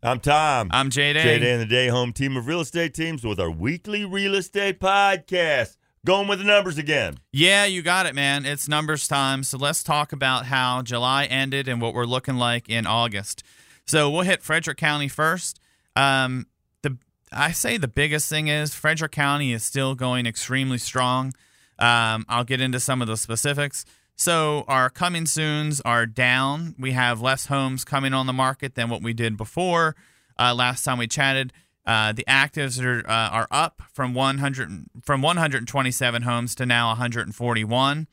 I'm Tom. I'm Jay Day. Jay Day and the Day Home Team of Real Estate Teams with our weekly real estate podcast. Going with the numbers again. Yeah, you got it, man. It's numbers time. So let's talk about how July ended and what we're looking like in August. So we'll hit Frederick County first. Um, the I say the biggest thing is Frederick County is still going extremely strong. Um, I'll get into some of the specifics. So our coming soons are down. We have less homes coming on the market than what we did before. Uh, last time we chatted, uh, the actives are uh, are up from 100 from 127 homes to now 141.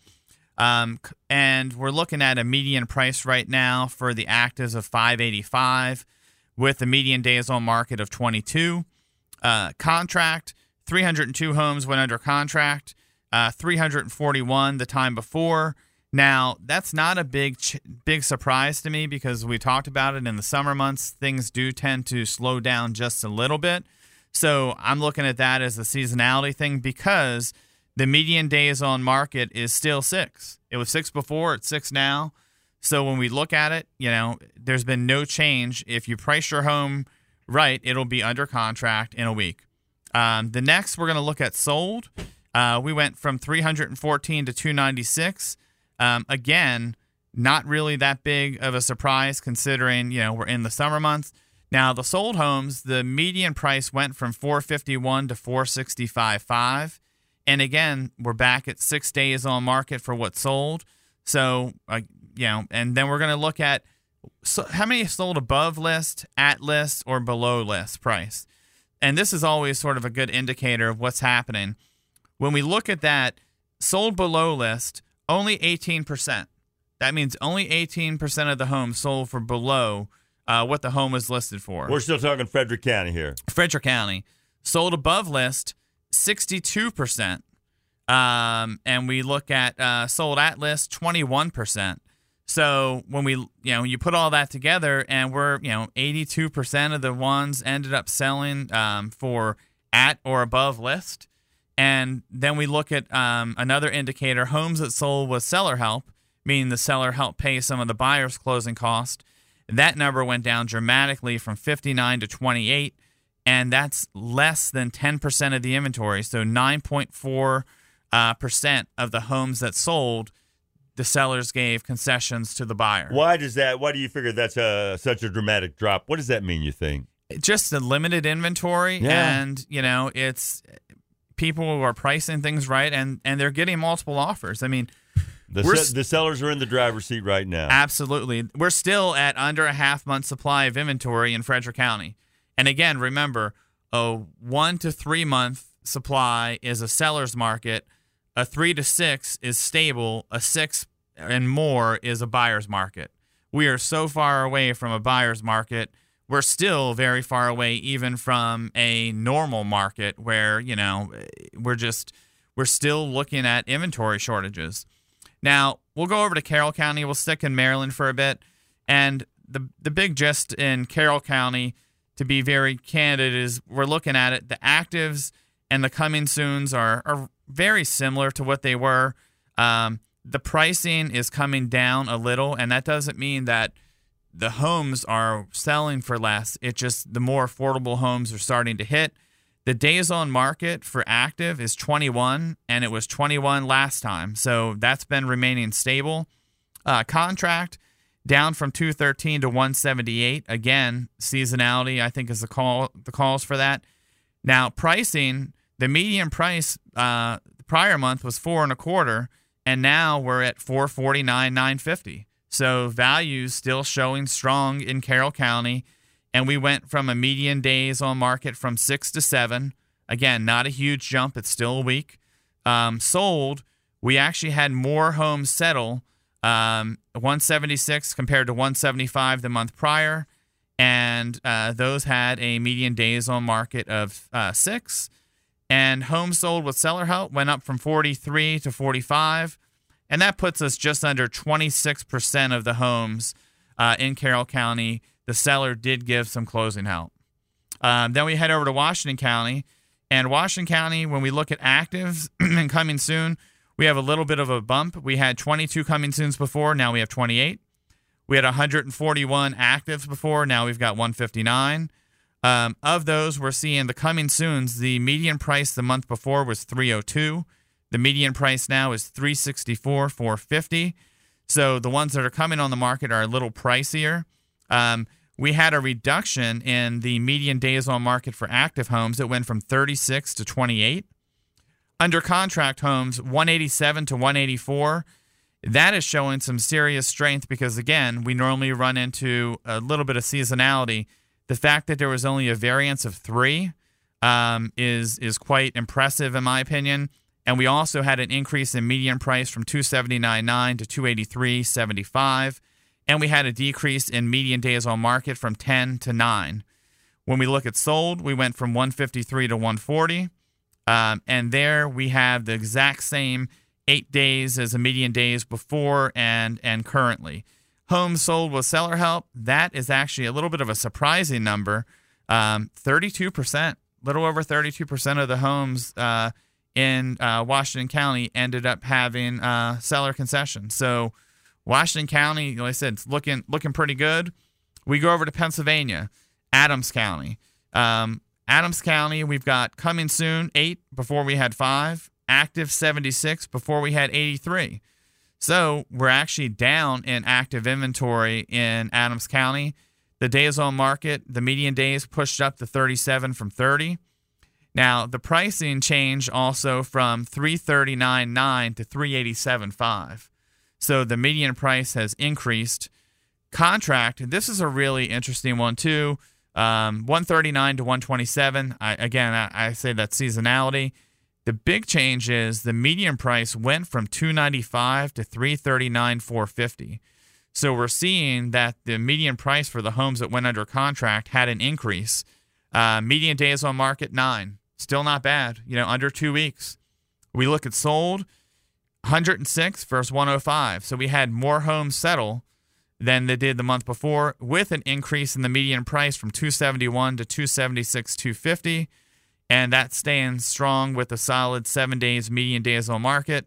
Um, and we're looking at a median price right now for the actives of 585, with a median days on market of 22. Uh, contract 302 homes went under contract, uh, 341 the time before. Now, that's not a big big surprise to me because we talked about it in the summer months. Things do tend to slow down just a little bit. So, I'm looking at that as a seasonality thing because the median days on market is still 6. It was 6 before, it's 6 now. So, when we look at it, you know, there's been no change. If you price your home right, it'll be under contract in a week. Um, the next, we're going to look at sold. Uh, we went from 314 to 296. Um, again, not really that big of a surprise considering you know we're in the summer months. Now the sold homes, the median price went from 451 to 465.5, and again we're back at six days on market for what sold. So uh, you know, and then we're going to look at so how many sold above list, at list, or below list price. And this is always sort of a good indicator of what's happening. When we look at that, sold below list, only 18%. That means only 18% of the homes sold for below uh, what the home was listed for. We're still talking Frederick County here. Frederick County. Sold above list, 62%. Um, and we look at uh, sold at list, 21%. So when we, you know, you put all that together, and we're, you know, 82% of the ones ended up selling um, for at or above list. And then we look at um, another indicator homes that sold with seller help, meaning the seller helped pay some of the buyer's closing cost. That number went down dramatically from 59 to 28, and that's less than 10% of the inventory. So 9.4 uh, percent of the homes that sold, the sellers gave concessions to the buyer. Why does that? Why do you figure that's a, such a dramatic drop? What does that mean? You think? Just the limited inventory, Yeah. and you know, it's people who are pricing things right, and and they're getting multiple offers. I mean, The, se- the sellers are in the driver's seat right now. Absolutely. We're still at under a half month supply of inventory in Frederick County. And again, remember, a one to three month supply is a seller's market. A three to six is stable. A six and more is a buyer's market. We are so far away from a buyer's market. We're still very far away even from a normal market where, you know, we're just we're still looking at inventory shortages. Now, we'll go over to Carroll County. We'll stick in Maryland for a bit. And the the big gist in Carroll County, to be very candid, is we're looking at it. The actives and the coming soons are, are very similar to what they were. Um, the pricing is coming down a little, and that doesn't mean that the homes are selling for less. It just the more affordable homes are starting to hit. The days on market for active is 21, and it was 21 last time. So that's been remaining stable. Uh, contract down from 213 to 178. Again, seasonality I think is the call the calls for that. Now pricing, the median price uh, the prior month was four and a quarter, and now we're at 449 950. So values still showing strong in Carroll County and we went from a median days on market from six to seven. Again, not a huge jump; it's still a week. Um, sold, we actually had more homes settle, um, 176 compared to 175 the month prior, and uh, those had a median days on market of uh, six. And homes sold with seller help went up from 43 to 45, and that puts us just under 26% of the homes uh, in Carroll County the seller did give some closing help. Um, then we head over to Washington County. And Washington County, when we look at actives and coming soon, we have a little bit of a bump. We had 22 coming soons before. Now we have 28. We had 141 actives before. Now we've got 159. Um, of those, we're seeing the coming soon's. The median price the month before was 302. The median price now is 364, 450. So the ones that are coming on the market are a little pricier. Um, we had a reduction in the median days on market for active homes. It went from 36 to 28. Under contract homes, 187 to 184. That is showing some serious strength because, again, we normally run into a little bit of seasonality. The fact that there was only a variance of three um, is is quite impressive in my opinion. And we also had an increase in median price from 279.9 to 283.75 and we had a decrease in median days on market from 10 to 9. When we look at sold, we went from 153 to 140. Um, and there we have the exact same eight days as the median days before and, and currently. Homes sold with seller help, that is actually a little bit of a surprising number. Um, 32%, little over 32% of the homes uh, in uh, Washington County ended up having uh, seller concessions. So, Washington County, like I said, it's looking looking pretty good. We go over to Pennsylvania, Adams County. Um, Adams County, we've got coming soon eight before we had five, active 76 before we had 83. So we're actually down in active inventory in Adams County. The days on market, the median days pushed up to 37 from 30. Now the pricing changed also from 339.9 to 387.5. So the median price has increased. Contract, this is a really interesting one too. Um, 139 to 127. I, again, I, I say that seasonality. The big change is the median price went from 295 to 339 450. So we're seeing that the median price for the homes that went under contract had an increase. Uh, median days on market nine, still not bad. You know, under two weeks. We look at sold. 106 versus 105. So we had more homes settle than they did the month before, with an increase in the median price from 271 to 276 250, and that's staying strong with a solid seven days median days on market,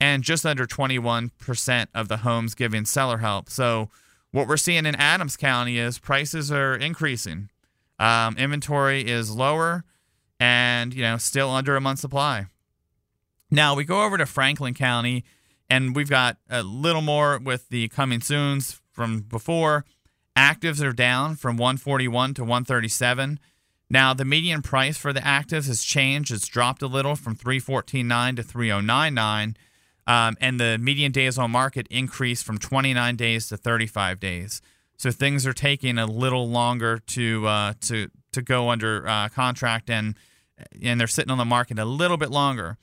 and just under 21% of the homes giving seller help. So what we're seeing in Adams County is prices are increasing, um, inventory is lower, and you know still under a month supply. Now we go over to Franklin County, and we've got a little more with the coming soons from before. Actives are down from 141 to 137. Now the median price for the actives has changed. It's dropped a little from 314.9 to 309.9. Um, and the median days on market increased from 29 days to 35 days. So things are taking a little longer to uh, to to go under uh, contract and and they're sitting on the market a little bit longer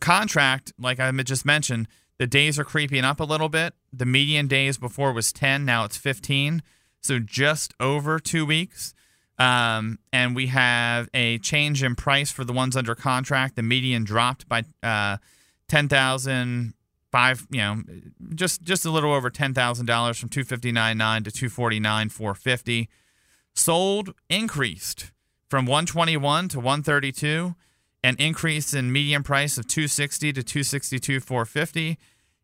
contract, like I just mentioned, the days are creeping up a little bit. The median days before was 10, now it's 15. So just over two weeks. Um, and we have a change in price for the ones under contract. The median dropped by uh, ten thousand five, you know, just just a little over ten thousand dollars from two fifty nine nine to two forty nine four fifty. Sold increased from one twenty one to one thirty two an increase in median price of 260 to 262 450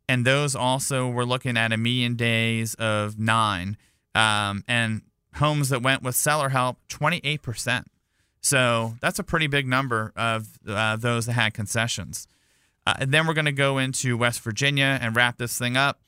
and those also were looking at a median days of nine. Um, and homes that went with seller help 28% so that's a pretty big number of uh, those that had concessions. Uh, and then we're going to go into west virginia and wrap this thing up.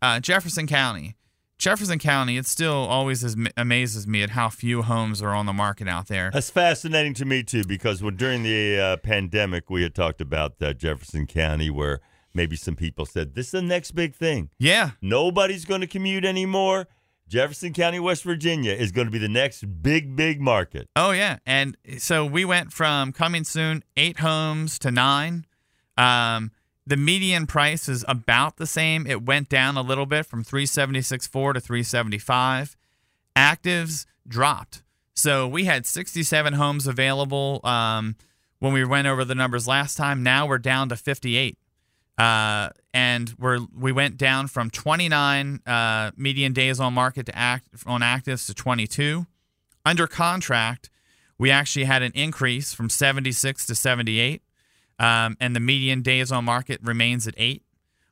Uh, jefferson county Jefferson County, it still always is, amazes me at how few homes are on the market out there. That's fascinating to me too, because when, during the uh, pandemic, we had talked about uh, Jefferson County, where maybe some people said this is the next big thing. Yeah, nobody's going to commute anymore. Jefferson County, West Virginia, is going to be the next big, big market. Oh yeah, and so we went from coming soon eight homes to nine. Um, the median price is about the same. It went down a little bit from 376.4 to 375. Actives dropped. So we had 67 homes available um, when we went over the numbers last time. Now we're down to 58. Uh, and we're we went down from 29 uh, median days on market to act on actives to 22. Under contract, we actually had an increase from 76 to 78. Um, and the median days on market remains at eight.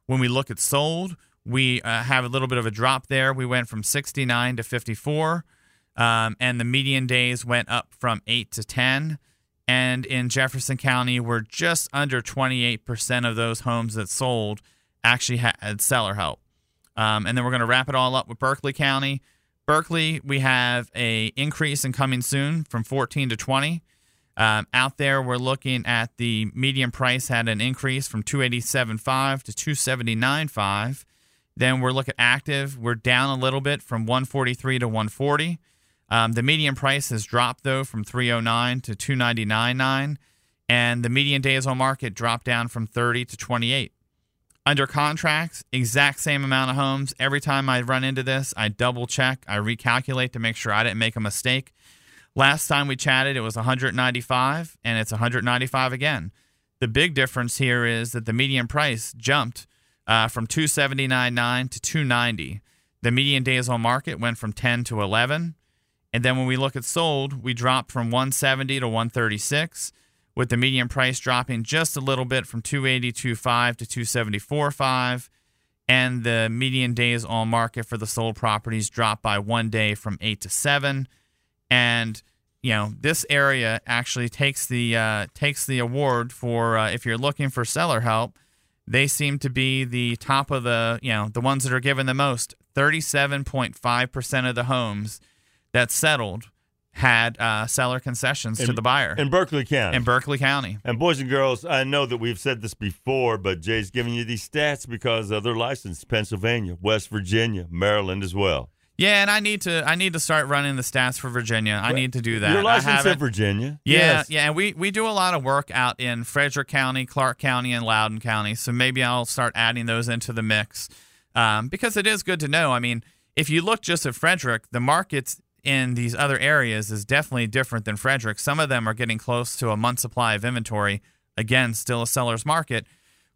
When we look at sold, we uh, have a little bit of a drop there. We went from 69 to 54, um, and the median days went up from 8 to 10. And in Jefferson County, we're just under 28% of those homes that sold actually had seller help. Um, and then we're going to wrap it all up with Berkeley County. Berkeley, we have a increase in coming soon from 14 to 20. Um, out there, we're looking at the median price had an increase from 287.5 to 279.5. Then we're looking at active. We're down a little bit from 143 to 140. Um, the median price has dropped though from 309 to 299.9, and the median days on market dropped down from 30 to 28. Under contracts, exact same amount of homes. Every time I run into this, I double check, I recalculate to make sure I didn't make a mistake. Last time we chatted, it was 195, and it's 195 again. The big difference here is that the median price jumped uh, from 279.9 to 290. The median days on market went from 10 to 11. And then when we look at sold, we dropped from 170 to 136 with the median price dropping just a little bit from 282.5 to 274.5 and the median days on market for the sold properties dropped by one day from 8 to 7 and you know this area actually takes the uh, takes the award for uh, if you're looking for seller help they seem to be the top of the you know the ones that are given the most 37.5% of the homes that settled had uh, seller concessions In- to the buyer in Berkeley County. in Berkeley County. And boys and girls, I know that we've said this before, but Jay's giving you these stats because of their license Pennsylvania, West Virginia, Maryland as well. Yeah, and I need to I need to start running the stats for Virginia. I need to do that. You're I licensed in Virginia. Yeah, Yes. yeah, and we we do a lot of work out in Frederick County, Clarke County, and Loudoun County. So maybe I'll start adding those into the mix um, because it is good to know. I mean, if you look just at Frederick, the markets in these other areas is definitely different than Frederick. Some of them are getting close to a month supply of inventory. Again, still a seller's market.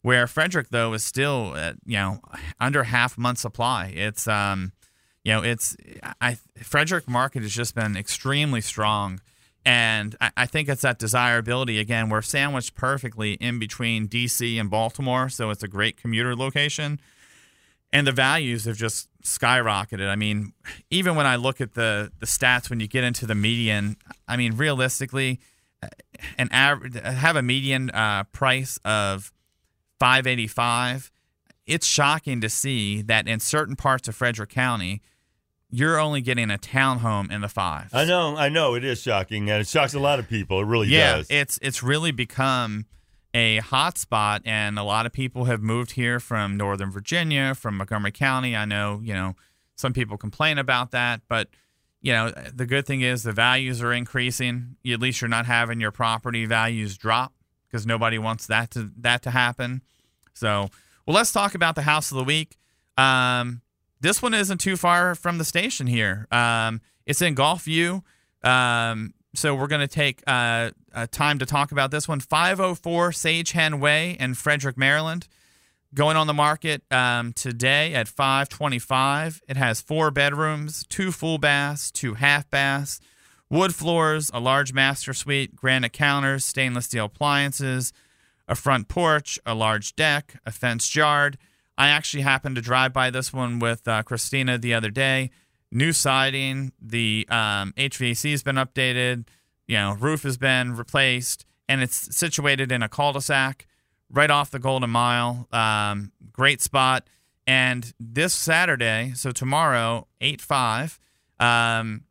Where Frederick though is still at, you know under half month supply. It's um you know it's I Frederick market has just been extremely strong. And I, I think it's that desirability again. We're sandwiched perfectly in between DC and Baltimore, so it's a great commuter location. And the values have just skyrocketed. I mean, even when I look at the the stats, when you get into the median, I mean, realistically, an average have a median uh, price of five eighty five. It's shocking to see that in certain parts of Frederick County, you're only getting a townhome in the five. I know, I know. It is shocking, and it shocks a lot of people. It really yeah, does. it's it's really become a hot spot, and a lot of people have moved here from Northern Virginia, from Montgomery County. I know, you know, some people complain about that, but you know, the good thing is the values are increasing. At least you're not having your property values drop because nobody wants that to that to happen. So, well, let's talk about the house of the week. Um, this one isn't too far from the station here. Um, it's in Gulfview. Um, so we're going to take uh, time to talk about this one. 504 Sage Hen Way in Frederick, Maryland. Going on the market um, today at 525. It has four bedrooms, two full baths, two half baths, wood floors, a large master suite, granite counters, stainless steel appliances, a front porch, a large deck, a fenced yard. I actually happened to drive by this one with uh, Christina the other day. New siding, the um, HVAC has been updated, you know, roof has been replaced, and it's situated in a cul-de-sac right off the Golden Mile. Um, great spot. And this Saturday, so tomorrow, 8 5, um,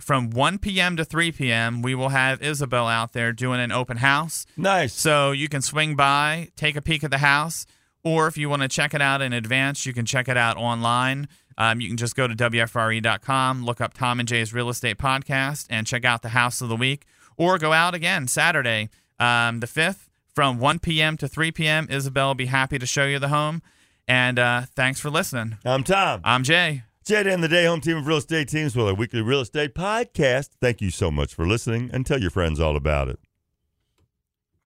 from 1 p.m. to 3 p.m., we will have Isabel out there doing an open house. nice. So you can swing by, take a peek at the house, or if you want to check it out in advance, you can check it out online. Um, you can just go to WFRE.com, look up Tom and Jay's Real Estate Podcast, and check out the house of the week. Or go out again Saturday, um, the 5th, from 1 p.m. to 3 p.m. Isabel will be happy to show you the home. And uh, thanks for listening. I'm Tom. I'm Jay. Jay and the Day Home Team of Real Estate Teams with our weekly real estate podcast. Thank you so much for listening and tell your friends all about it.